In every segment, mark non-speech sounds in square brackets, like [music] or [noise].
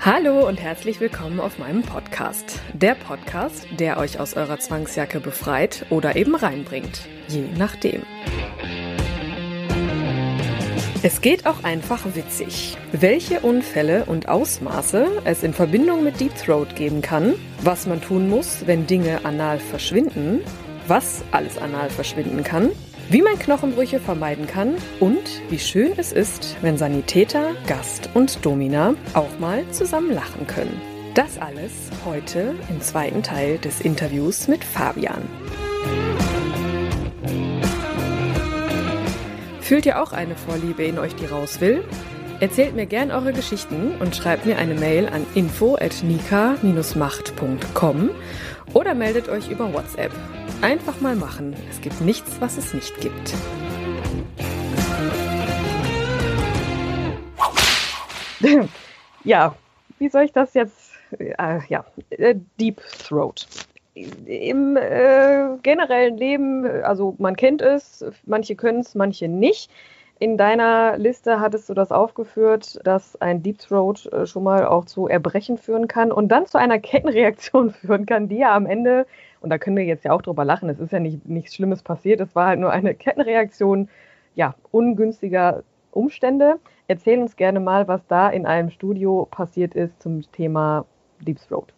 Hallo und herzlich willkommen auf meinem Podcast. Der Podcast, der euch aus eurer Zwangsjacke befreit oder eben reinbringt. Je nachdem. Es geht auch einfach witzig. Welche Unfälle und Ausmaße es in Verbindung mit Deep Throat geben kann, was man tun muss, wenn Dinge anal verschwinden, was alles anal verschwinden kann, wie man Knochenbrüche vermeiden kann und wie schön es ist, wenn Sanitäter, Gast und Domina auch mal zusammen lachen können. Das alles heute im zweiten Teil des Interviews mit Fabian. Fühlt ihr auch eine Vorliebe in euch, die raus will? Erzählt mir gern eure Geschichten und schreibt mir eine Mail an info@nika-macht.com oder meldet euch über WhatsApp. Einfach mal machen. Es gibt nichts, was es nicht gibt. Ja, wie soll ich das jetzt? Äh, ja, äh, Deep Throat im äh, generellen Leben, also man kennt es, manche können es, manche nicht. In deiner Liste hattest du das aufgeführt, dass ein Deep Throat äh, schon mal auch zu Erbrechen führen kann und dann zu einer Kettenreaktion [laughs] führen kann, die ja am Ende, und da können wir jetzt ja auch drüber lachen, es ist ja nicht, nichts Schlimmes passiert, es war halt nur eine [laughs] Kettenreaktion, ja, ungünstiger Umstände. Erzähl uns gerne mal, was da in einem Studio passiert ist zum Thema Deep Throat.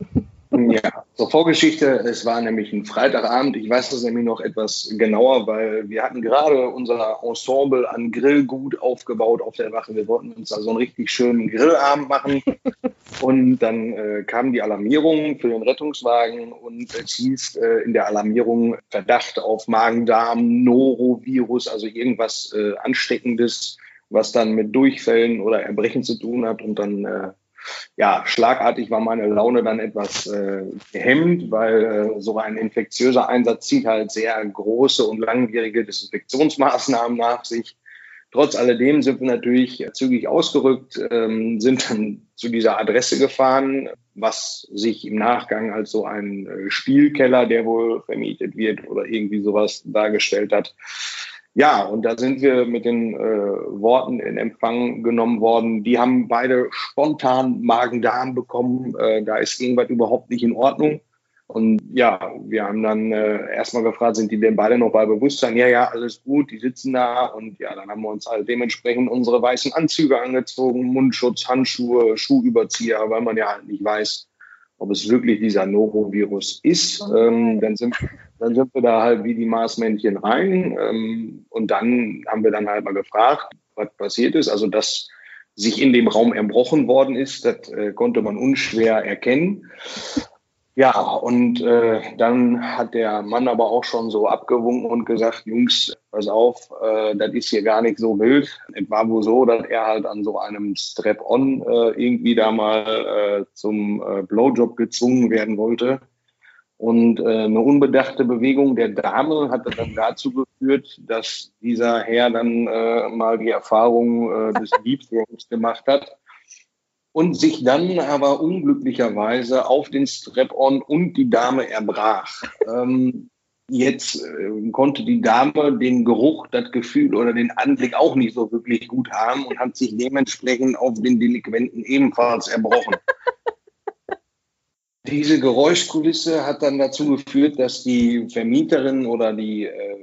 [laughs] Ja, zur Vorgeschichte. Es war nämlich ein Freitagabend. Ich weiß das nämlich noch etwas genauer, weil wir hatten gerade unser Ensemble an Grillgut aufgebaut auf der Wache. Wir wollten uns da so einen richtig schönen Grillabend machen. Und dann äh, kam die Alarmierung für den Rettungswagen und es hieß äh, in der Alarmierung Verdacht auf Magen-Darm, Norovirus, also irgendwas äh, Ansteckendes, was dann mit Durchfällen oder Erbrechen zu tun hat. Und dann äh, ja, schlagartig war meine Laune dann etwas äh, gehemmt, weil äh, so ein infektiöser Einsatz zieht halt sehr große und langwierige Desinfektionsmaßnahmen nach sich. Trotz alledem sind wir natürlich zügig ausgerückt, ähm, sind dann zu dieser Adresse gefahren, was sich im Nachgang als so ein äh, Spielkeller, der wohl vermietet wird oder irgendwie sowas dargestellt hat. Ja, und da sind wir mit den äh, Worten in Empfang genommen worden. Die haben beide spontan Magen-Darm bekommen. Äh, da ist irgendwas überhaupt nicht in Ordnung. Und ja, wir haben dann äh, erstmal gefragt, sind die denn beide noch bei Bewusstsein? Ja, ja, alles gut, die sitzen da. Und ja, dann haben wir uns halt dementsprechend unsere weißen Anzüge angezogen, Mundschutz, Handschuhe, Schuhüberzieher, weil man ja halt nicht weiß, ob es wirklich dieser Norovirus ist. Ähm, dann, sind, dann sind wir da halt wie die Marsmännchen rein. Ähm, und dann haben wir dann halt mal gefragt, was passiert ist. Also, dass sich in dem Raum erbrochen worden ist, das äh, konnte man unschwer erkennen. Ja, und äh, dann hat der Mann aber auch schon so abgewunken und gesagt, Jungs, pass auf, äh, das ist hier gar nicht so wild. Es war wohl so, dass er halt an so einem Strap-on äh, irgendwie da mal äh, zum äh, Blowjob gezwungen werden wollte. Und äh, eine unbedachte Bewegung der Dame hat dann dazu geführt, dass dieser Herr dann äh, mal die Erfahrung äh, des [laughs] Throats gemacht hat und sich dann aber unglücklicherweise auf den Strap-on und die Dame erbrach. [laughs] Ähm, jetzt äh, konnte die Dame den Geruch, das Gefühl oder den Anblick auch nicht so wirklich gut haben und hat sich dementsprechend auf den Delinquenten ebenfalls erbrochen. Diese Geräuschkulisse hat dann dazu geführt, dass die Vermieterin oder die äh,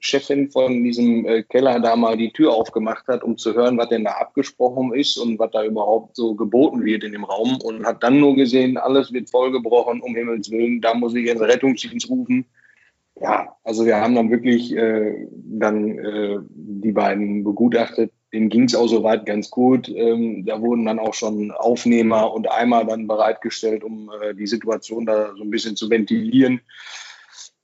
Chefin von diesem äh, Keller da mal die Tür aufgemacht hat, um zu hören, was denn da abgesprochen ist und was da überhaupt so geboten wird in dem Raum und hat dann nur gesehen, alles wird vollgebrochen, um Himmels Willen, da muss ich jetzt Rettungsdienst rufen. Ja, also wir haben dann wirklich äh, dann äh, die beiden begutachtet. Denen ging es auch soweit ganz gut. Ähm, da wurden dann auch schon Aufnehmer und Eimer dann bereitgestellt, um äh, die Situation da so ein bisschen zu ventilieren.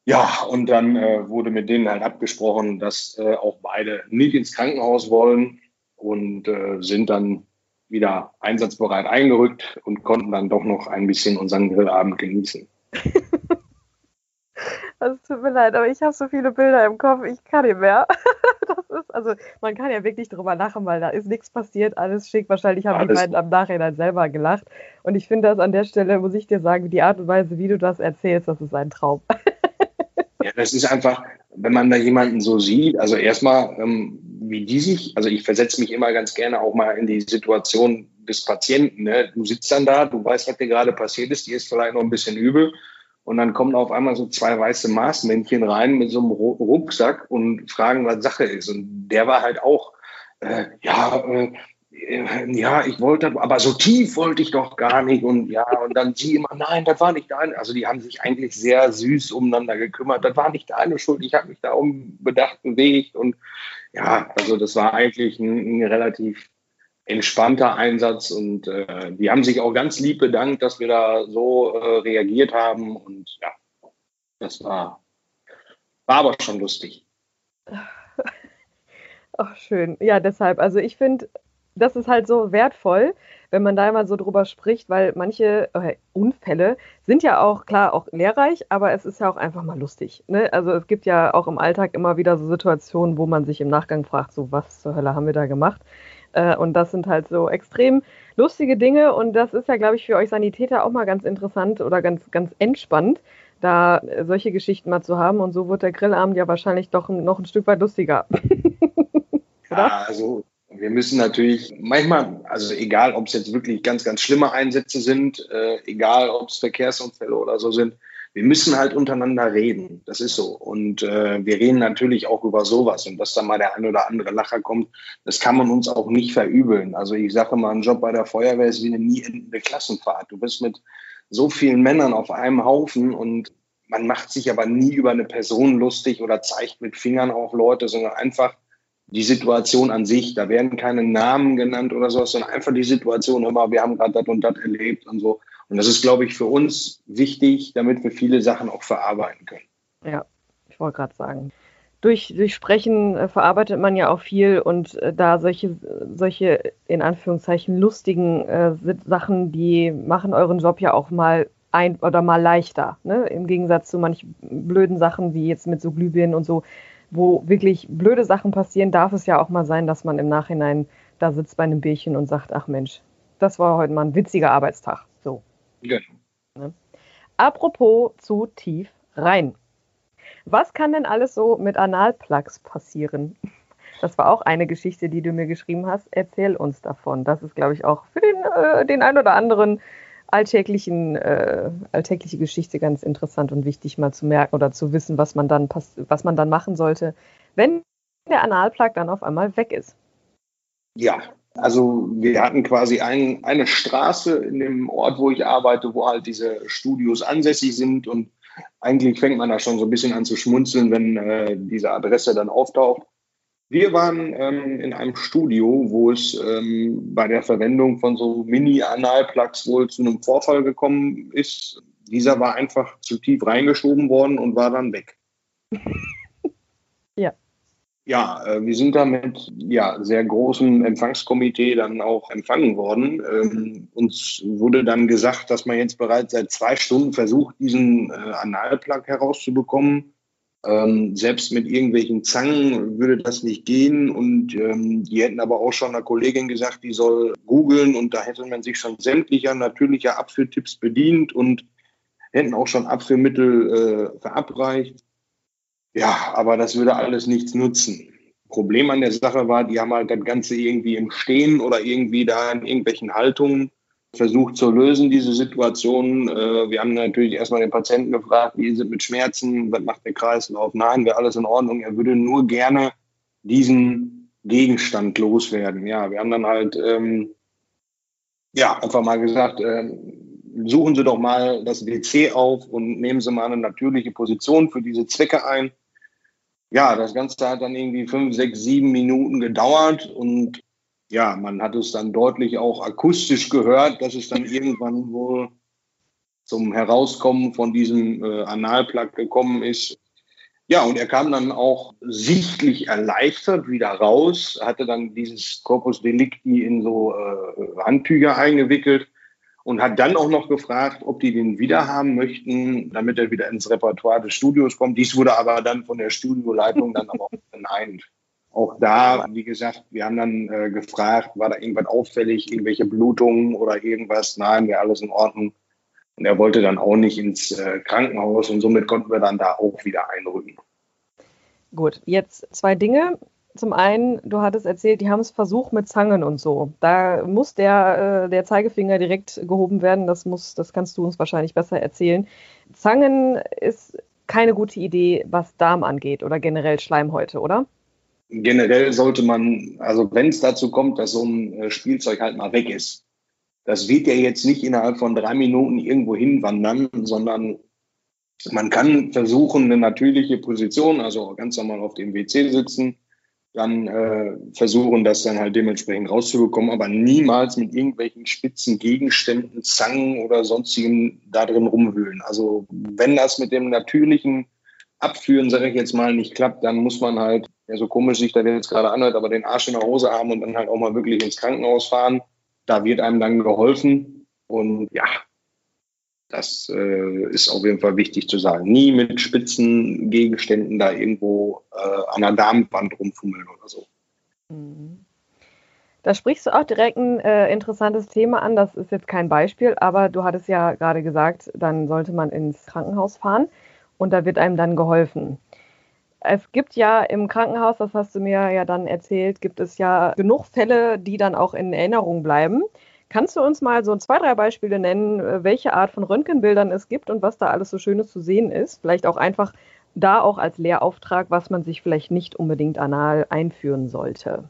Ja, und dann äh, wurde mit denen halt abgesprochen, dass äh, auch beide nicht ins Krankenhaus wollen. und äh, sind dann wieder einsatzbereit eingerückt und konnten dann doch noch ein bisschen unseren Grillabend genießen. [laughs] Es tut mir leid, aber ich habe so viele Bilder im Kopf, ich kann nicht mehr. [laughs] Das ist, also man kann ja wirklich drüber lachen, weil da ist nichts passiert, alles schick. Wahrscheinlich haben alles die beiden am Nachhinein selber gelacht. Und ich finde das an der Stelle, muss ich dir sagen, die Art und Weise, wie du das erzählst, das ist ein Traum. [laughs] Ja, das ist einfach, wenn man da jemanden so sieht, also erstmal, ähm, wie die sich, also ich versetze mich immer ganz gerne auch mal in die Situation des Patienten. Ne? Du sitzt dann da, du weißt, was dir gerade passiert ist, die ist vielleicht noch ein bisschen übel. Und dann kommen auf einmal so zwei weiße Maßmännchen rein mit so einem Rucksack und fragen, was Sache ist. Und der war halt auch, äh, ja, äh, ja, ich wollte, aber so tief wollte ich doch gar nicht. Und ja, und dann sie immer, nein, das war nicht deine. Also die haben sich eigentlich sehr süß umeinander gekümmert. Das war nicht deine Schuld. Ich habe mich da unbedacht bewegt. Und ja, also das war eigentlich ein, ein relativ entspannter Einsatz und äh, die haben sich auch ganz lieb bedankt, dass wir da so äh, reagiert haben und ja, das war, war aber schon lustig. [laughs] Ach, schön. Ja, deshalb, also ich finde, das ist halt so wertvoll, wenn man da immer so drüber spricht, weil manche äh, Unfälle sind ja auch, klar, auch lehrreich, aber es ist ja auch einfach mal lustig. Ne? Also es gibt ja auch im Alltag immer wieder so Situationen, wo man sich im Nachgang fragt, so was zur Hölle haben wir da gemacht? Äh, und das sind halt so extrem lustige Dinge. Und das ist ja, glaube ich, für euch Sanitäter auch mal ganz interessant oder ganz, ganz entspannt, da solche Geschichten mal zu haben. Und so wird der Grillabend ja wahrscheinlich doch noch ein Stück weit lustiger. [laughs] ja, also wir müssen natürlich manchmal, also egal, ob es jetzt wirklich ganz, ganz schlimme Einsätze sind, äh, egal, ob es Verkehrsunfälle oder so sind, wir müssen halt untereinander reden. Das ist so. Und äh, wir reden natürlich auch über sowas. Und dass da mal der ein oder andere Lacher kommt, das kann man uns auch nicht verübeln. Also ich sage mal, ein Job bei der Feuerwehr ist wie eine nie endende Klassenfahrt. Du bist mit so vielen Männern auf einem Haufen und man macht sich aber nie über eine Person lustig oder zeigt mit Fingern auf Leute, sondern einfach die Situation an sich. Da werden keine Namen genannt oder so, sondern einfach die Situation immer, wir haben gerade das und das erlebt und so. Und das ist, glaube ich, für uns wichtig, damit wir viele Sachen auch verarbeiten können. Ja, ich wollte gerade sagen. Durch, durch Sprechen äh, verarbeitet man ja auch viel und äh, da solche, solche in Anführungszeichen lustigen äh, Sachen, die machen euren Job ja auch mal ein oder mal leichter. Ne? Im Gegensatz zu manchen blöden Sachen wie jetzt mit so Glühbirnen und so, wo wirklich blöde Sachen passieren, darf es ja auch mal sein, dass man im Nachhinein da sitzt bei einem Bierchen und sagt, ach Mensch, das war heute mal ein witziger Arbeitstag. Genau. Ne? Apropos zu tief rein. Was kann denn alles so mit Analplugs passieren? Das war auch eine Geschichte, die du mir geschrieben hast. Erzähl uns davon. Das ist, glaube ich, auch für den, äh, den ein oder anderen alltäglichen, äh, alltägliche Geschichte ganz interessant und wichtig mal zu merken oder zu wissen, was man dann, was man dann machen sollte, wenn der Analplug dann auf einmal weg ist. Ja, also wir hatten quasi ein, eine Straße in dem Ort, wo ich arbeite, wo halt diese Studios ansässig sind und eigentlich fängt man da schon so ein bisschen an zu schmunzeln, wenn äh, diese Adresse dann auftaucht. Wir waren ähm, in einem Studio, wo es ähm, bei der Verwendung von so Mini-Analplugs wohl zu einem Vorfall gekommen ist. Dieser war einfach zu tief reingeschoben worden und war dann weg. [laughs] ja. Ja, äh, wir sind da mit ja, sehr großem Empfangskomitee dann auch empfangen worden. Ähm, uns wurde dann gesagt, dass man jetzt bereits seit zwei Stunden versucht, diesen äh, Analplug herauszubekommen. Ähm, selbst mit irgendwelchen Zangen würde das nicht gehen. Und ähm, die hätten aber auch schon einer Kollegin gesagt, die soll googeln. Und da hätte man sich schon sämtlicher natürlicher Abführtipps bedient und hätten auch schon Abführmittel äh, verabreicht. Ja, aber das würde alles nichts nutzen. Problem an der Sache war, die haben halt das Ganze irgendwie im Stehen oder irgendwie da in irgendwelchen Haltungen versucht zu lösen, diese Situation. Äh, wir haben natürlich erstmal den Patienten gefragt, wie es mit Schmerzen, was macht der Kreislauf? Nein, wäre alles in Ordnung. Er würde nur gerne diesen Gegenstand loswerden. Ja, wir haben dann halt ähm, ja, einfach mal gesagt, äh, suchen Sie doch mal das WC auf und nehmen Sie mal eine natürliche Position für diese Zwecke ein ja, das Ganze hat dann irgendwie fünf, sechs, sieben Minuten gedauert und ja, man hat es dann deutlich auch akustisch gehört, dass es dann [laughs] irgendwann wohl zum Herauskommen von diesem äh, Analplug gekommen ist. Ja, und er kam dann auch sichtlich erleichtert wieder raus, hatte dann dieses Corpus Delicti in so äh, Handtücher eingewickelt und hat dann auch noch gefragt, ob die den wieder haben möchten, damit er wieder ins Repertoire des Studios kommt. Dies wurde aber dann von der Studioleitung dann aber auch verneint. Auch da, wie gesagt, wir haben dann äh, gefragt, war da irgendwas auffällig, irgendwelche Blutungen oder irgendwas? Nein, wäre alles in Ordnung. Und er wollte dann auch nicht ins äh, Krankenhaus und somit konnten wir dann da auch wieder einrücken. Gut, jetzt zwei Dinge. Zum einen, du hattest erzählt, die haben es versucht mit Zangen und so. Da muss der, äh, der Zeigefinger direkt gehoben werden. Das, muss, das kannst du uns wahrscheinlich besser erzählen. Zangen ist keine gute Idee, was Darm angeht oder generell Schleimhäute, oder? generell sollte man, also wenn es dazu kommt, dass so ein äh, Spielzeug halt mal weg ist, das wird ja jetzt nicht innerhalb von drei Minuten irgendwo hinwandern, sondern man kann versuchen, eine natürliche Position, also ganz normal auf dem WC sitzen, dann äh, versuchen, das dann halt dementsprechend rauszubekommen, aber niemals mit irgendwelchen spitzen Gegenständen, Zangen oder sonstigen da drin rumwühlen. Also wenn das mit dem natürlichen Abführen, sage ich jetzt mal, nicht klappt, dann muss man halt ja, so komisch sich das jetzt gerade anhört, aber den Arsch in der Hose haben und dann halt auch mal wirklich ins Krankenhaus fahren. Da wird einem dann geholfen. Und ja, das äh, ist auf jeden Fall wichtig zu sagen. Nie mit spitzen Gegenständen da irgendwo äh, an der Darmwand rumfummeln oder so. Mhm. Da sprichst du auch direkt ein äh, interessantes Thema an. Das ist jetzt kein Beispiel, aber du hattest ja gerade gesagt, dann sollte man ins Krankenhaus fahren und da wird einem dann geholfen es gibt ja im Krankenhaus, das hast du mir ja dann erzählt, gibt es ja genug Fälle, die dann auch in Erinnerung bleiben. Kannst du uns mal so zwei, drei Beispiele nennen, äh, welche Art von Röntgenbildern es gibt und was da alles so Schönes zu sehen ist? Vielleicht auch einfach da auch als Lehrauftrag, was man sich vielleicht nicht unbedingt anal einführen sollte.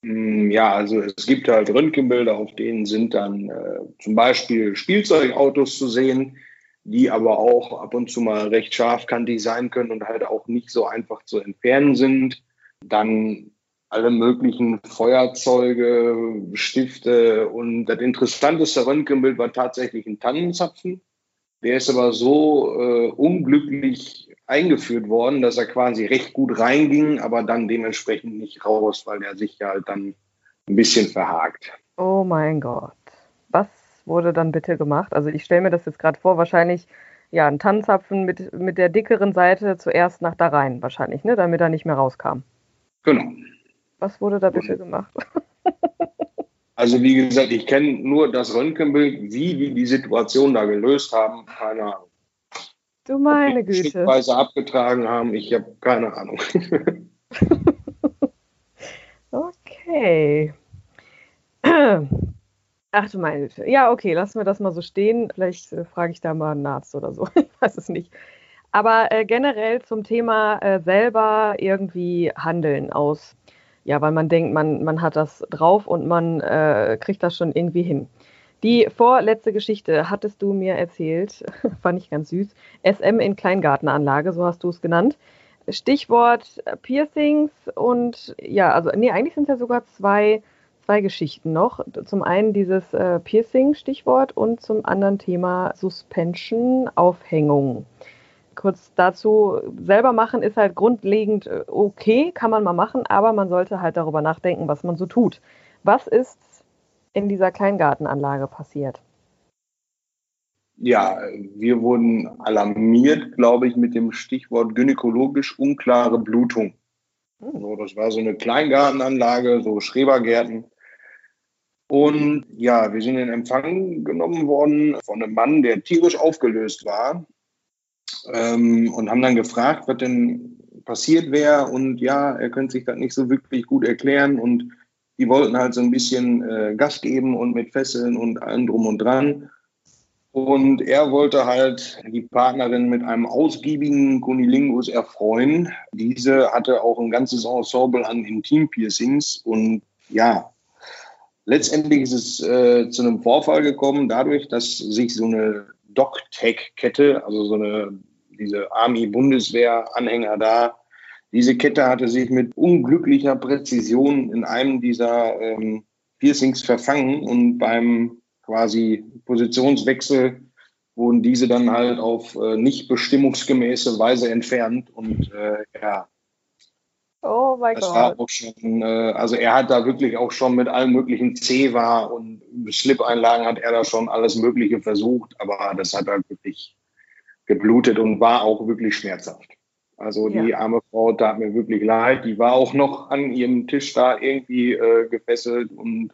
Mm, ja, also es gibt halt Röntgenbilder, auf denen sind dann äh, zum Beispiel Spielzeugautos zu sehen, die aber auch ab und zu mal recht scharfkantig sein können und halt auch nicht so einfach zu entfernen sind. Dann alle möglichen Feuerzeuge, Stifte und das interessanteste Röntgenbild war tatsächlich ein Tannenzapfen. Der ist aber so äh, unglücklich eingeführt worden, dass er quasi recht gut reinging, aber dann dementsprechend nicht raus, weil er sich ja halt dann ein bisschen verhakt. Oh mein Gott. Was wurde dann bitte gemacht? Also ich stelle mir das jetzt gerade vor, wahrscheinlich ja ein Tannenzapfen mit, mit der dickeren Seite zuerst nach da rein, wahrscheinlich, ne, damit er nicht mehr rauskam. Genau. Was wurde da bitte gemacht? [laughs] Also wie gesagt, ich kenne nur das Röntgenbild, wie die die Situation da gelöst haben, keine Ahnung. Du meine Güte. Stückweise abgetragen haben, ich habe keine Ahnung. [laughs] okay. [clears throat] Ach du meine Güte. Ja, okay, lassen wir das mal so stehen. Vielleicht äh, frage ich da mal einen Arzt oder so. [laughs] ich weiß es nicht. Aber äh, generell zum Thema äh, selber irgendwie handeln aus, ja, weil man denkt, man, man hat das drauf und man äh, kriegt das schon irgendwie hin. Die vorletzte Geschichte hattest du mir erzählt, [laughs] fand ich ganz süß. SM in Kleingartenanlage, so hast du es genannt. Stichwort Piercings und ja, also nee, eigentlich sind es ja sogar zwei zwei Geschichten noch. Zum einen dieses äh, Piercing-Stichwort und zum anderen Thema Suspension, Aufhängung. Kurz dazu, selber machen ist halt grundlegend äh, okay, kann man mal machen, aber man sollte halt darüber nachdenken, was man so tut. Was ist in dieser Kleingartenanlage passiert? Ja, wir wurden alarmiert, glaube ich, mit dem Stichwort gynäkologisch unklare Blutung. Hm. So, das war so eine Kleingartenanlage, so Schrebergärten. Und ja, wir sind in Empfang genommen worden von einem Mann, der tierisch aufgelöst war. Ähm, und haben dann gefragt, was denn passiert wäre. Und ja, er könnte sich das nicht so wirklich gut erklären. Und die wollten halt so ein bisschen äh, Gas geben und mit Fesseln und allem drum und dran. Und er wollte halt die Partnerin mit einem ausgiebigen Kunilingus erfreuen. Diese hatte auch ein ganzes Ensemble an Intimpiercings. Und ja, Letztendlich ist es äh, zu einem Vorfall gekommen, dadurch, dass sich so eine Doc-Tag-Kette, also so eine, diese Army-Bundeswehr-Anhänger da, diese Kette hatte sich mit unglücklicher Präzision in einem dieser ähm, Piercings verfangen und beim quasi Positionswechsel wurden diese dann halt auf äh, nicht bestimmungsgemäße Weise entfernt und äh, ja. Oh mein das Gott. War auch schon, äh, also er hat da wirklich auch schon mit allen möglichen C-War und Slip-Einlagen hat er da schon alles Mögliche versucht, aber das hat halt wirklich geblutet und war auch wirklich schmerzhaft. Also die ja. arme Frau tat mir wirklich leid. Die war auch noch an ihrem Tisch da irgendwie äh, gefesselt und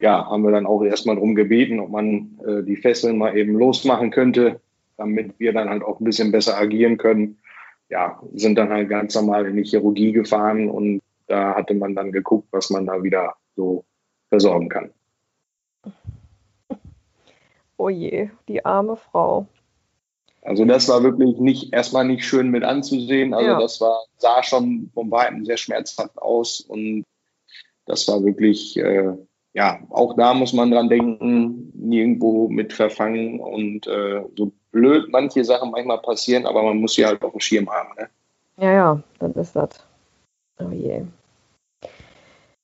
ja, haben wir dann auch erstmal darum gebeten, ob man äh, die Fesseln mal eben losmachen könnte, damit wir dann halt auch ein bisschen besser agieren können. Ja, sind dann halt ganz normal in die Chirurgie gefahren und da hatte man dann geguckt, was man da wieder so versorgen kann. Oh je, die arme Frau. Also das war wirklich nicht erstmal nicht schön mit anzusehen. Also ja. das war sah schon vom Weiten sehr schmerzhaft aus und das war wirklich äh, ja auch da muss man dran denken, nirgendwo mit verfangen und äh, so blöd manche Sachen manchmal passieren, aber man muss sie halt auf dem Schirm haben. Ne? Ja, ja, dann ist das. Oh je.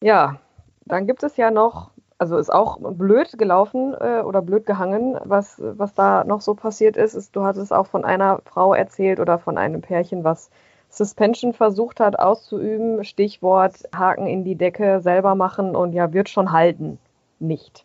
Ja, dann gibt es ja noch also ist auch blöd gelaufen äh, oder blöd gehangen. Was, was da noch so passiert ist, ist, du hattest auch von einer Frau erzählt oder von einem Pärchen, was Suspension versucht hat auszuüben. Stichwort Haken in die Decke selber machen und ja, wird schon halten. Nicht.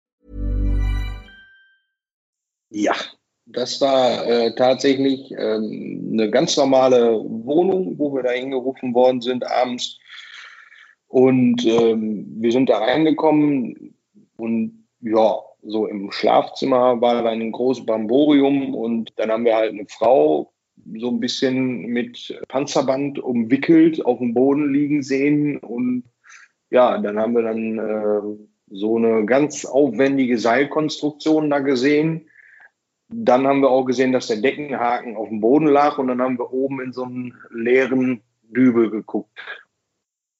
Ja, Das war äh, tatsächlich ähm, eine ganz normale Wohnung, wo wir da hingerufen worden sind abends. Und ähm, wir sind da reingekommen und ja, so im Schlafzimmer war dann ein großes Bamborium und dann haben wir halt eine Frau so ein bisschen mit Panzerband umwickelt auf dem Boden liegen sehen und ja, dann haben wir dann äh, so eine ganz aufwendige Seilkonstruktion da gesehen dann haben wir auch gesehen, dass der Deckenhaken auf dem Boden lag und dann haben wir oben in so einen leeren Dübel geguckt.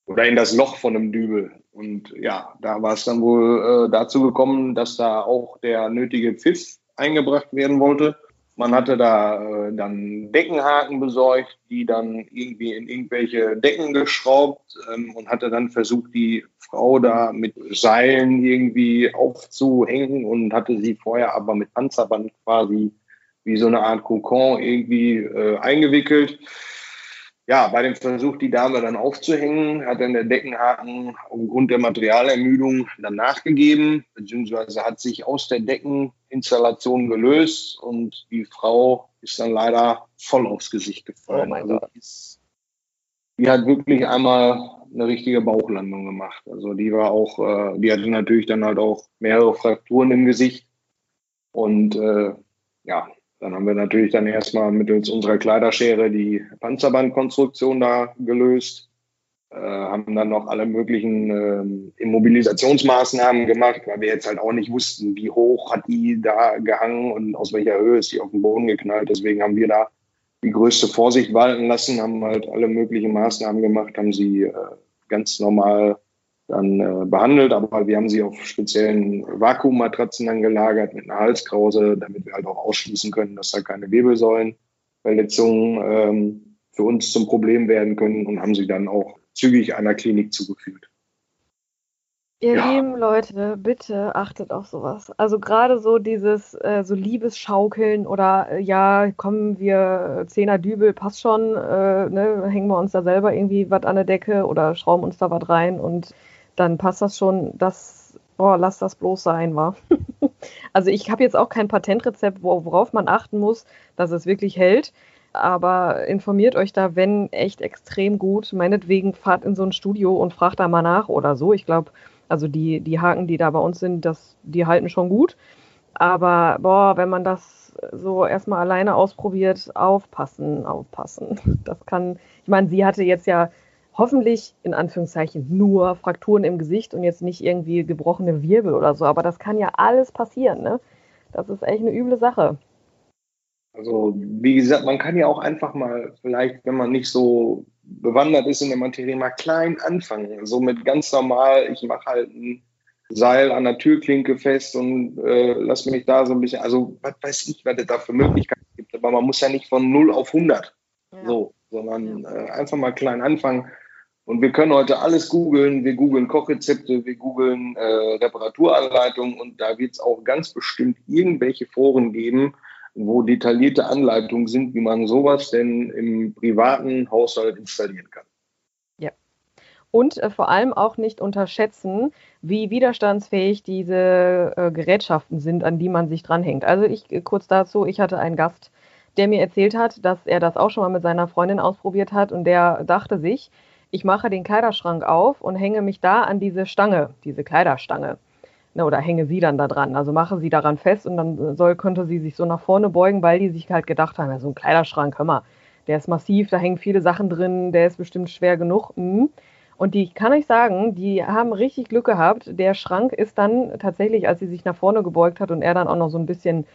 Oder in das Loch von einem Dübel. Und ja, da war es dann wohl äh, dazu gekommen, dass da auch der nötige Pfiff eingebracht werden wollte. Man hatte da äh, dann Deckenhaken besorgt, die dann irgendwie in irgendwelche Decken geschraubt ähm, und hatte dann versucht, die Frau da mit Seilen irgendwie aufzuhängen und hatte sie vorher aber mit Panzerband quasi wie so eine Art Kokon irgendwie äh, eingewickelt ja, bei dem Versuch, die Dame dann aufzuhängen, hat dann der Deckenhaken aufgrund der Materialermüdung dann nachgegeben, beziehungsweise hat sich aus der Deckeninstallation gelöst und die Frau ist dann leider voll aufs Gesicht gefallen. Oh also die, ist, die, hat wirklich einmal eine richtige Bauchlandung gemacht. Also die war auch, äh, die hatte natürlich dann halt auch mehrere Frakturen im Gesicht und äh, ja, dann haben wir natürlich dann erstmal mittels unserer Kleiderschere die Panzerbandkonstruktion da gelöst, äh, haben dann noch alle möglichen äh, Immobilisationsmaßnahmen gemacht, weil wir jetzt halt auch nicht wussten, wie hoch hat die da gehangen und aus welcher Höhe ist die auf den Boden geknallt. Deswegen haben wir da die größte Vorsicht walten lassen, haben halt alle möglichen Maßnahmen gemacht, haben sie äh, ganz normal dann äh, behandelt, aber wir haben sie auf speziellen Vakuummatratzen dann gelagert mit einer Halskrause, damit wir halt auch ausschließen können, dass da keine Wirbelsäulenverletzungen ähm, für uns zum Problem werden können und haben sie dann auch zügig einer Klinik zugeführt. Ihr ja. lieben Leute, bitte achtet auf sowas. Also gerade so dieses äh, so Liebesschaukeln oder äh, ja, kommen wir Zehner Dübel, passt schon, äh, ne, hängen wir uns da selber irgendwie was an der Decke oder schrauben uns da was rein und dann passt das schon, das, boah, lass das bloß sein, war. [laughs] also ich habe jetzt auch kein Patentrezept, worauf man achten muss, dass es wirklich hält. Aber informiert euch da, wenn echt extrem gut. Meinetwegen fahrt in so ein Studio und fragt da mal nach oder so. Ich glaube, also die, die Haken, die da bei uns sind, das, die halten schon gut. Aber boah, wenn man das so erstmal alleine ausprobiert, aufpassen, aufpassen. Das kann, ich meine, sie hatte jetzt ja hoffentlich in Anführungszeichen nur Frakturen im Gesicht und jetzt nicht irgendwie gebrochene Wirbel oder so. Aber das kann ja alles passieren. Ne? Das ist echt eine üble Sache. Also, wie gesagt, man kann ja auch einfach mal, vielleicht, wenn man nicht so bewandert ist in der Materie, mal klein anfangen. So mit ganz normal, ich mache halt ein Seil an der Türklinke fest und äh, lass mich da so ein bisschen, also was weiß ich, was es da für Möglichkeiten gibt. Aber man muss ja nicht von 0 auf 100 ja. so, sondern äh, einfach mal klein anfangen. Und wir können heute alles googeln. Wir googeln Kochrezepte, wir googeln äh, Reparaturanleitungen und da wird es auch ganz bestimmt irgendwelche Foren geben, wo detaillierte Anleitungen sind, wie man sowas denn im privaten Haushalt installieren kann. Ja. Und äh, vor allem auch nicht unterschätzen, wie widerstandsfähig diese äh, Gerätschaften sind, an die man sich dranhängt. Also ich äh, kurz dazu, ich hatte einen Gast, der mir erzählt hat, dass er das auch schon mal mit seiner Freundin ausprobiert hat und der dachte sich, ich mache den Kleiderschrank auf und hänge mich da an diese Stange, diese Kleiderstange oder hänge sie dann da dran. Also mache sie daran fest und dann soll, könnte sie sich so nach vorne beugen, weil die sich halt gedacht haben, so ein Kleiderschrank, hör mal, der ist massiv, da hängen viele Sachen drin, der ist bestimmt schwer genug. Mhm. Und die kann ich sagen, die haben richtig Glück gehabt. Der Schrank ist dann tatsächlich, als sie sich nach vorne gebeugt hat und er dann auch noch so ein bisschen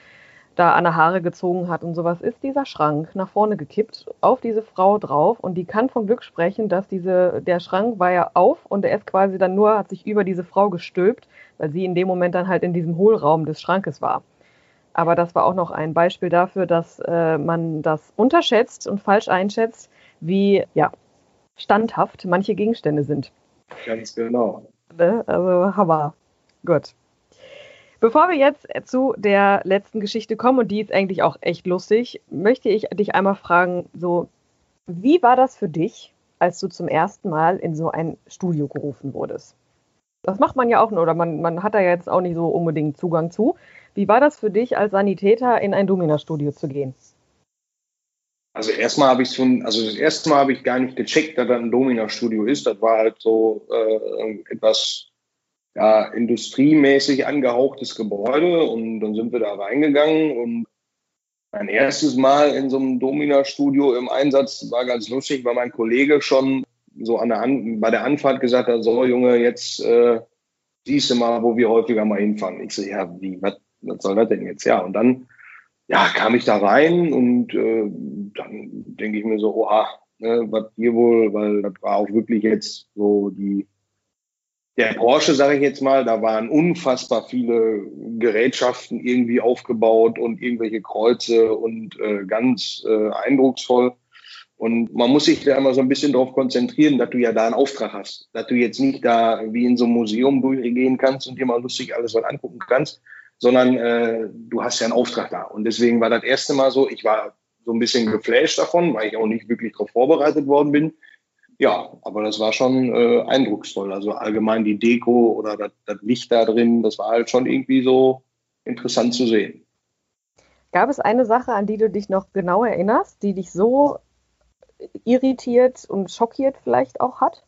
da an der Haare gezogen hat und sowas, ist dieser Schrank nach vorne gekippt auf diese Frau drauf und die kann von Glück sprechen, dass diese, der Schrank war ja auf und er ist quasi dann nur, hat sich über diese Frau gestülpt, weil sie in dem Moment dann halt in diesem Hohlraum des Schrankes war. Aber das war auch noch ein Beispiel dafür, dass äh, man das unterschätzt und falsch einschätzt, wie ja, standhaft manche Gegenstände sind. Ganz genau. Ne? Also Hammer. Gut. Bevor wir jetzt zu der letzten Geschichte kommen, und die ist eigentlich auch echt lustig, möchte ich dich einmal fragen, so, wie war das für dich, als du zum ersten Mal in so ein Studio gerufen wurdest? Das macht man ja auch, oder man, man hat da jetzt auch nicht so unbedingt Zugang zu. Wie war das für dich, als Sanitäter in ein Domina-Studio zu gehen? Also erstmal habe ich schon, also das erste Mal habe ich gar nicht gecheckt, dass das ein Domina-Studio ist. Das war halt so äh, etwas ja, industriemäßig angehauchtes Gebäude und dann sind wir da reingegangen und mein erstes Mal in so einem Domina-Studio im Einsatz war ganz lustig, weil mein Kollege schon so an der An bei der Anfahrt gesagt hat, so Junge, jetzt äh, siehst du mal, wo wir häufiger mal hinfahren. Ich so, ja, wie, was, soll das denn jetzt? Ja, und dann ja, kam ich da rein und äh, dann denke ich mir so, oha, ne, was hier wohl, weil das war auch wirklich jetzt so die der Porsche, sage ich jetzt mal, da waren unfassbar viele Gerätschaften irgendwie aufgebaut und irgendwelche Kreuze und äh, ganz äh, eindrucksvoll. Und man muss sich da immer so ein bisschen darauf konzentrieren, dass du ja da einen Auftrag hast. Dass du jetzt nicht da wie in so einem Museum durchgehen kannst und dir mal lustig alles was angucken kannst, sondern äh, du hast ja einen Auftrag da. Und deswegen war das erste Mal so, ich war so ein bisschen geflasht davon, weil ich auch nicht wirklich darauf vorbereitet worden bin. Ja, aber das war schon äh, eindrucksvoll. Also allgemein die Deko oder das, das Licht da drin, das war halt schon irgendwie so interessant zu sehen. Gab es eine Sache, an die du dich noch genau erinnerst, die dich so irritiert und schockiert vielleicht auch hat?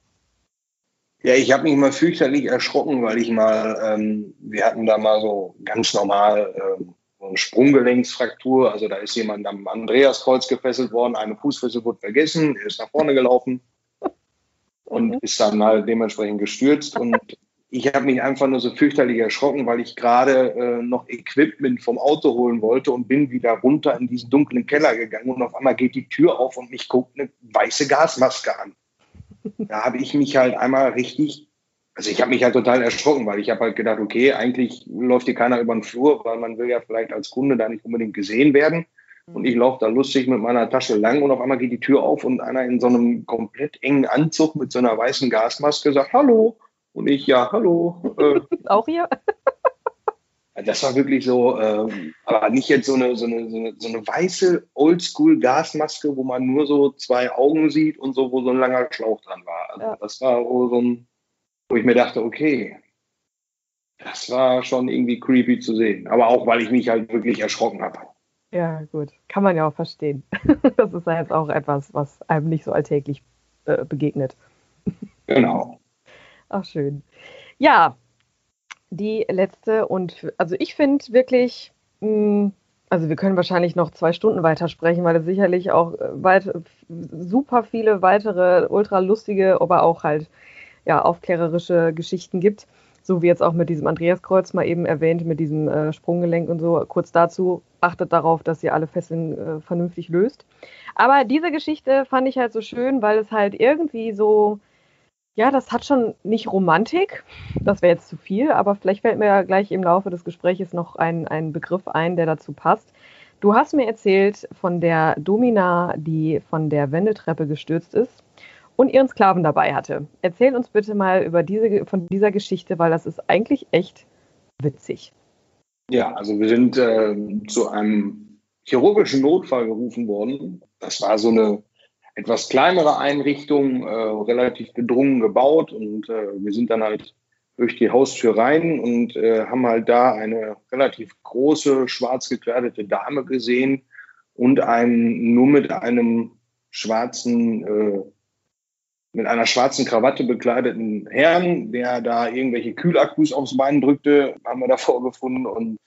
Ja, ich habe mich mal fürchterlich erschrocken, weil ich mal, ähm, wir hatten da mal so ganz normal ähm, so eine Sprunggelenksfraktur. Also da ist jemand am Andreaskreuz gefesselt worden, eine Fußfessel wurde vergessen, er ist nach vorne gelaufen und mhm. ist dann halt dementsprechend gestürzt. Und ich habe mich einfach nur so fürchterlich erschrocken, weil ich gerade äh, noch Equipment vom Auto holen wollte und bin wieder runter in diesen dunklen Keller gegangen und auf einmal geht die Tür auf und mich guckt eine weiße Gasmaske an. Da habe ich mich halt einmal richtig, also ich habe mich halt total erschrocken, weil ich habe halt gedacht, okay, eigentlich läuft hier keiner über den Flur, weil man will ja vielleicht als Kunde da nicht unbedingt gesehen werden. Und ich laufe da lustig mit meiner Tasche lang und auf einmal geht die Tür auf und einer in so einem komplett engen Anzug mit so einer weißen Gasmaske sagt, hallo. Und ich, ja, hallo. Äh, [laughs] Auch hier? Das war wirklich so, äh, aber nicht jetzt so eine, so eine, so eine, so eine weiße Oldschool-Gasmaske, wo man nur so zwei Augen sieht und so, wo so ein langer Schlauch dran war. Also ja. Das war so ein, wo ich mir dachte, okay, das war schon irgendwie creepy zu sehen. Aber auch, weil ich mich halt wirklich erschrocken habe. Ja, gut. Kann man ja auch verstehen. [laughs] das ist ja jetzt auch etwas, was einem nicht so alltäglich äh, begegnet. Genau. Ach, schön. Ja, die letzte und also ich finde wirklich mh, hm, Also wir können wahrscheinlich noch zwei Stunden weitersprechen, weil es sicherlich auch äh, weit, super viele weitere ultra lustige, aber auch halt ja, aufklärerische Geschichten gibt. So wie jetzt auch mit diesem Andreaskreuz mal eben erwähnt, mit diesem äh, Sprunggelenk und so. Kurz dazu, achtet darauf, dass ihr alle Fesseln äh, vernünftig löst. Aber diese Geschichte fand ich halt so schön, weil es halt irgendwie so, ja, das hat schon nicht Romantik, das wäre jetzt zu viel, aber vielleicht fällt mir ja gleich im Laufe des Gesprächs noch ein, ein Begriff ein, der dazu passt. Du hast mir erzählt von der Domina, die von der Wendeltreppe gestürzt ist und ihren Sklaven dabei hatte. Erzähl uns bitte mal über diese, von dieser Geschichte, weil das ist eigentlich echt witzig. Ja, also wir sind äh, zu einem chirurgischen Notfall gerufen worden. Das war so eine etwas kleinere Einrichtung, äh, relativ gedrungen gebaut und äh, wir sind dann halt durch die Haustür rein und äh, haben halt da eine relativ große, schwarz gekleidete Dame gesehen und einen nur mit einem schwarzen äh, mit einer schwarzen Krawatte bekleideten Herrn, der da irgendwelche Kühlakkus aufs Bein drückte, haben wir da vorgefunden. Und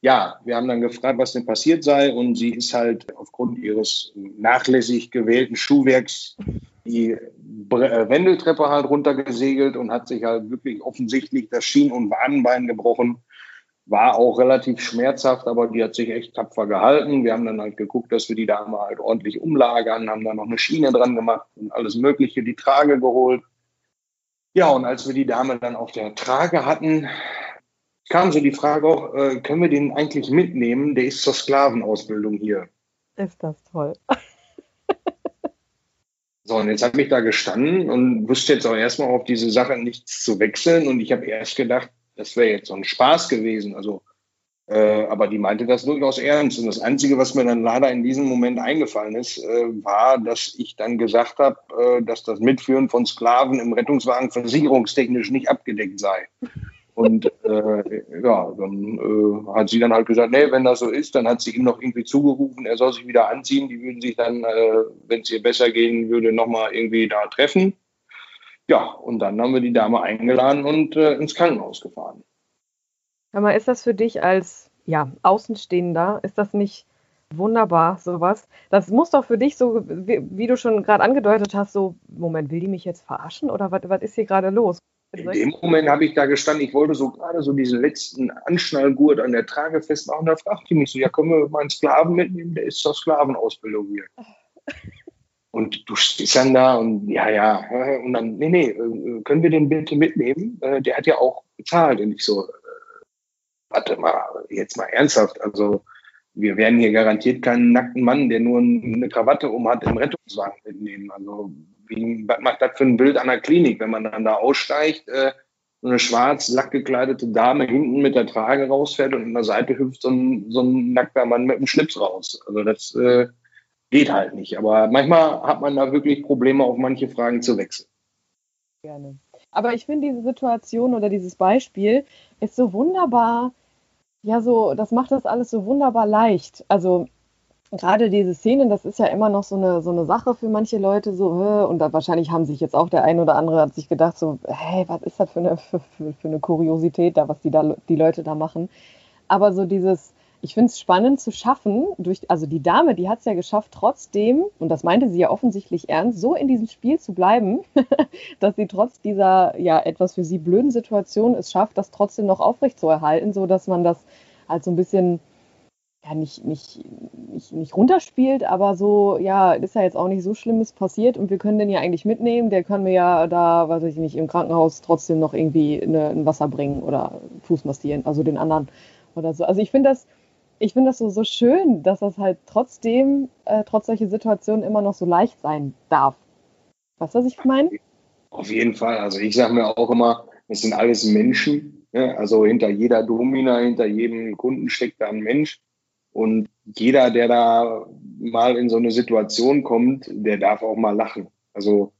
ja, wir haben dann gefragt, was denn passiert sei. Und sie ist halt aufgrund ihres nachlässig gewählten Schuhwerks die äh, Wendeltreppe halt runtergesegelt und hat sich halt wirklich offensichtlich das Schien- und Wadenbein gebrochen. War auch relativ schmerzhaft, aber die hat sich echt tapfer gehalten. Wir haben dann halt geguckt, dass wir die Dame halt ordentlich umlagern, haben da noch eine Schiene dran gemacht und alles Mögliche, die Trage geholt. Ja, und als wir die Dame dann auf der Trage hatten, kam so die Frage auch, äh, können wir den eigentlich mitnehmen? Der ist zur Sklavenausbildung hier. Ist das toll. so, und jetzt habe ich da gestanden und wusste jetzt auch erstmal auf diese Sache nichts zu wechseln. Und ich habe erst gedacht, das wäre jetzt so ein Spaß gewesen. Also, äh, aber die meinte das durchaus ernst. Und das Einzige, was mir dann leider in diesem Moment eingefallen ist, äh, war, dass ich dann gesagt habe, äh, dass das Mitführen von Sklaven im Rettungswagen versicherungstechnisch nicht abgedeckt sei. Und äh, ja, dann äh, hat sie dann halt gesagt, nee, wenn das so ist, dann hat sie ihm noch irgendwie zugerufen, er soll sich wieder anziehen. Die würden sich dann, äh, wenn es ihr besser gehen würde, nochmal irgendwie da treffen. Ja, und dann haben wir die Dame eingeladen und äh, ins Krankenhaus gefahren. Hör mal, ist das für dich als ja, Außenstehender, ist das nicht wunderbar, sowas? Das muss doch für dich so, wie, wie du schon gerade angedeutet hast, so, Moment, will die mich jetzt verarschen oder was, was ist hier gerade los? In dem Moment habe ich da gestanden, ich wollte so gerade so diesen letzten Anschnallgurt an der Trage festmachen. Da fragte die mich so, ja, können wir meinen Sklaven mitnehmen? Der ist zur Sklavenausbildung hier. [laughs] Und du stehst dann da und ja, ja, und dann, nee, nee, äh, können wir den bitte mitnehmen? Äh, der hat ja auch bezahlt. Und ich so, äh, warte mal, jetzt mal ernsthaft. Also, wir werden hier garantiert keinen nackten Mann, der nur eine Krawatte um hat, im Rettungswagen mitnehmen. Also, wie, was macht das für ein Bild an der Klinik, wenn man dann da aussteigt, so eine schwarz lackgekleidete Dame hinten mit der Trage rausfährt und an der Seite hüpft so ein, so ein nackter Mann mit einem Schlips raus. Also, das, äh, geht halt nicht. Aber manchmal hat man da wirklich Probleme, auf manche Fragen zu wechseln. Gerne. Aber ich finde diese Situation oder dieses Beispiel ist so wunderbar, ja, so, das macht das alles so wunderbar leicht. Also gerade diese Szenen, das ist ja immer noch so eine, so eine Sache für manche Leute, so, und da wahrscheinlich haben sich jetzt auch der ein oder andere hat sich gedacht, so, hey, was ist das für eine, für, für eine Kuriosität da, was die da, die Leute da machen. Aber so dieses, ich finde es spannend zu schaffen, durch, also die Dame, die hat es ja geschafft, trotzdem, und das meinte sie ja offensichtlich ernst, so in diesem Spiel zu bleiben, [laughs] dass sie trotz dieser ja etwas für sie blöden Situation es schafft, das trotzdem noch aufrechtzuerhalten, so dass man das halt so ein bisschen ja nicht, nicht, nicht, nicht runterspielt, aber so, ja, ist ja jetzt auch nicht so Schlimmes passiert und wir können den ja eigentlich mitnehmen. Der kann mir ja da, weiß ich nicht, im Krankenhaus trotzdem noch irgendwie eine, ein Wasser bringen oder Fuß massieren, also den anderen oder so. Also ich finde das, ich finde das so, so schön, dass das halt trotzdem, äh, trotz solcher Situationen immer noch so leicht sein darf. Weißt du, was ich meine? Auf jeden Fall. Also ich sage mir auch immer, es sind alles Menschen. Ne? Also hinter jeder Domina, hinter jedem Kunden steckt da ein Mensch. Und jeder, der da mal in so eine Situation kommt, der darf auch mal lachen. Also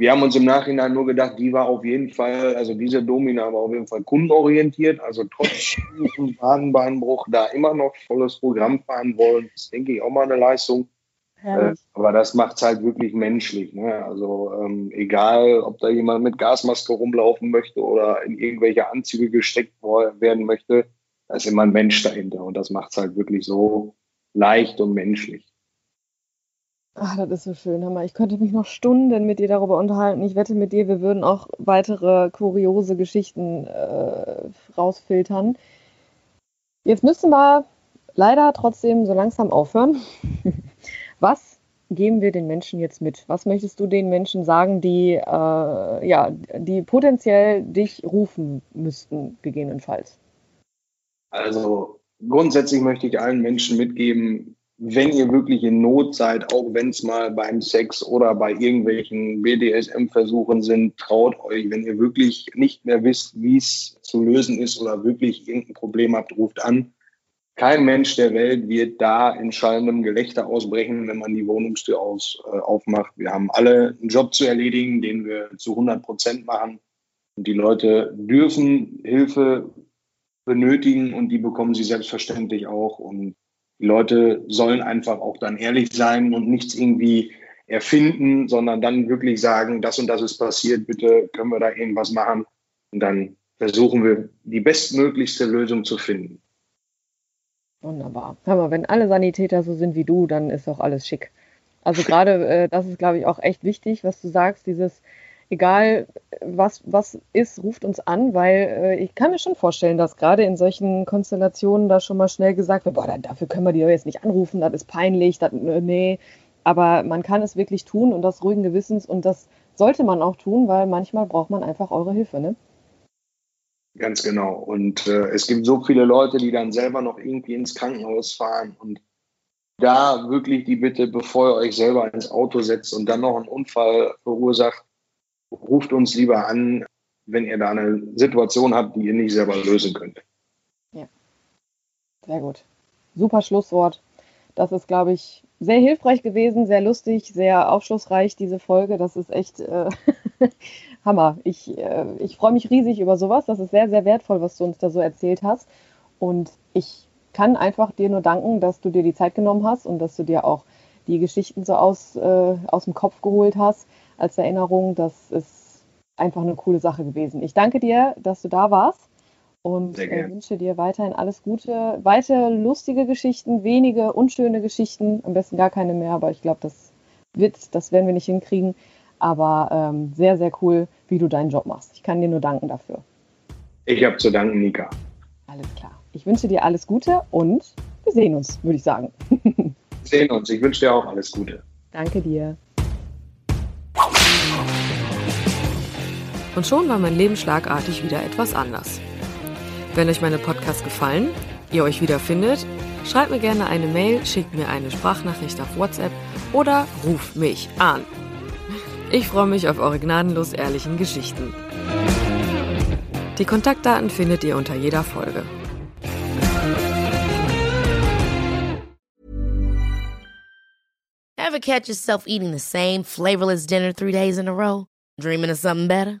wir haben uns im Nachhinein nur gedacht, die war auf jeden Fall, also diese Domina war auf jeden Fall kundenorientiert, also trotz [laughs] Badenbeinbruch da immer noch volles Programm fahren wollen, das denke ich auch mal eine Leistung. Äh, aber das macht es halt wirklich menschlich. Ne? Also ähm, egal, ob da jemand mit Gasmaske rumlaufen möchte oder in irgendwelche Anzüge gesteckt werden möchte, da ist immer ein Mensch dahinter und das macht es halt wirklich so leicht und menschlich. Ach, das ist so schön, Hammer. Ich könnte mich noch Stunden mit dir darüber unterhalten. Ich wette mit dir, wir würden auch weitere kuriose Geschichten äh, rausfiltern. Jetzt müssen wir leider trotzdem so langsam aufhören. [laughs] Was geben wir den Menschen jetzt mit? Was möchtest du den Menschen sagen, die, äh, ja, die potenziell dich rufen müssten, gegebenenfalls? Also grundsätzlich möchte ich allen Menschen mitgeben, wenn ihr wirklich in Not seid, auch wenn es mal beim Sex oder bei irgendwelchen BDSM-Versuchen sind, traut euch. Wenn ihr wirklich nicht mehr wisst, wie es zu lösen ist oder wirklich irgendein Problem habt, ruft an. Kein Mensch der Welt wird da in schallendem Gelächter ausbrechen, wenn man die Wohnungstür aus, äh, aufmacht. Wir haben alle einen Job zu erledigen, den wir zu 100 Prozent machen. Und die Leute dürfen Hilfe benötigen und die bekommen sie selbstverständlich auch. Und die Leute sollen einfach auch dann ehrlich sein und nichts irgendwie erfinden, sondern dann wirklich sagen, das und das ist passiert, bitte können wir da irgendwas machen. Und dann versuchen wir, die bestmöglichste Lösung zu finden. Wunderbar. Hör mal, wenn alle Sanitäter so sind wie du, dann ist auch alles schick. Also gerade äh, das ist, glaube ich, auch echt wichtig, was du sagst, dieses egal was, was ist, ruft uns an, weil äh, ich kann mir schon vorstellen, dass gerade in solchen Konstellationen da schon mal schnell gesagt wird, boah, dafür können wir die jetzt nicht anrufen, das ist peinlich, das, äh, nee. Aber man kann es wirklich tun und das ruhigen Gewissens und das sollte man auch tun, weil manchmal braucht man einfach eure Hilfe, ne? Ganz genau. Und äh, es gibt so viele Leute, die dann selber noch irgendwie ins Krankenhaus fahren und da wirklich die Bitte, bevor ihr euch selber ins Auto setzt und dann noch einen Unfall verursacht, ruft uns lieber an, wenn ihr da eine Situation habt, die ihr nicht selber lösen könnt. Ja, sehr gut. Super Schlusswort. Das ist, glaube ich, sehr hilfreich gewesen, sehr lustig, sehr aufschlussreich, diese Folge. Das ist echt äh, [laughs] Hammer. Ich, äh, ich freue mich riesig über sowas. Das ist sehr, sehr wertvoll, was du uns da so erzählt hast. Und ich kann einfach dir nur danken, dass du dir die Zeit genommen hast und dass du dir auch die Geschichten so aus, äh, aus dem Kopf geholt hast als Erinnerung. Das ist einfach eine coole Sache gewesen. Ich danke dir, dass du da warst und äh, wünsche dir weiterhin alles Gute. Weiter lustige Geschichten, wenige unschöne Geschichten, am besten gar keine mehr, aber ich glaube, das wird, das werden wir nicht hinkriegen. Aber ähm, sehr, sehr cool, wie du deinen Job machst. Ich kann dir nur danken dafür. Ich habe zu danken, Nika. Alles klar. Ich wünsche dir alles Gute und wir sehen uns, würde ich sagen. wir [laughs] sehen uns. Ich wünsche dir auch alles Gute. Danke dir. Und schon war mein Leben schlagartig wieder etwas anders. Wenn euch meine Podcasts gefallen, ihr euch wiederfindet, schreibt mir gerne eine Mail, schickt mir eine Sprachnachricht auf WhatsApp oder ruft mich an. Ich freue mich auf eure gnadenlos ehrlichen Geschichten. Die Kontaktdaten findet ihr unter jeder Folge. Ever catch yourself eating the same flavorless dinner three days in a row? Dreaming of something better?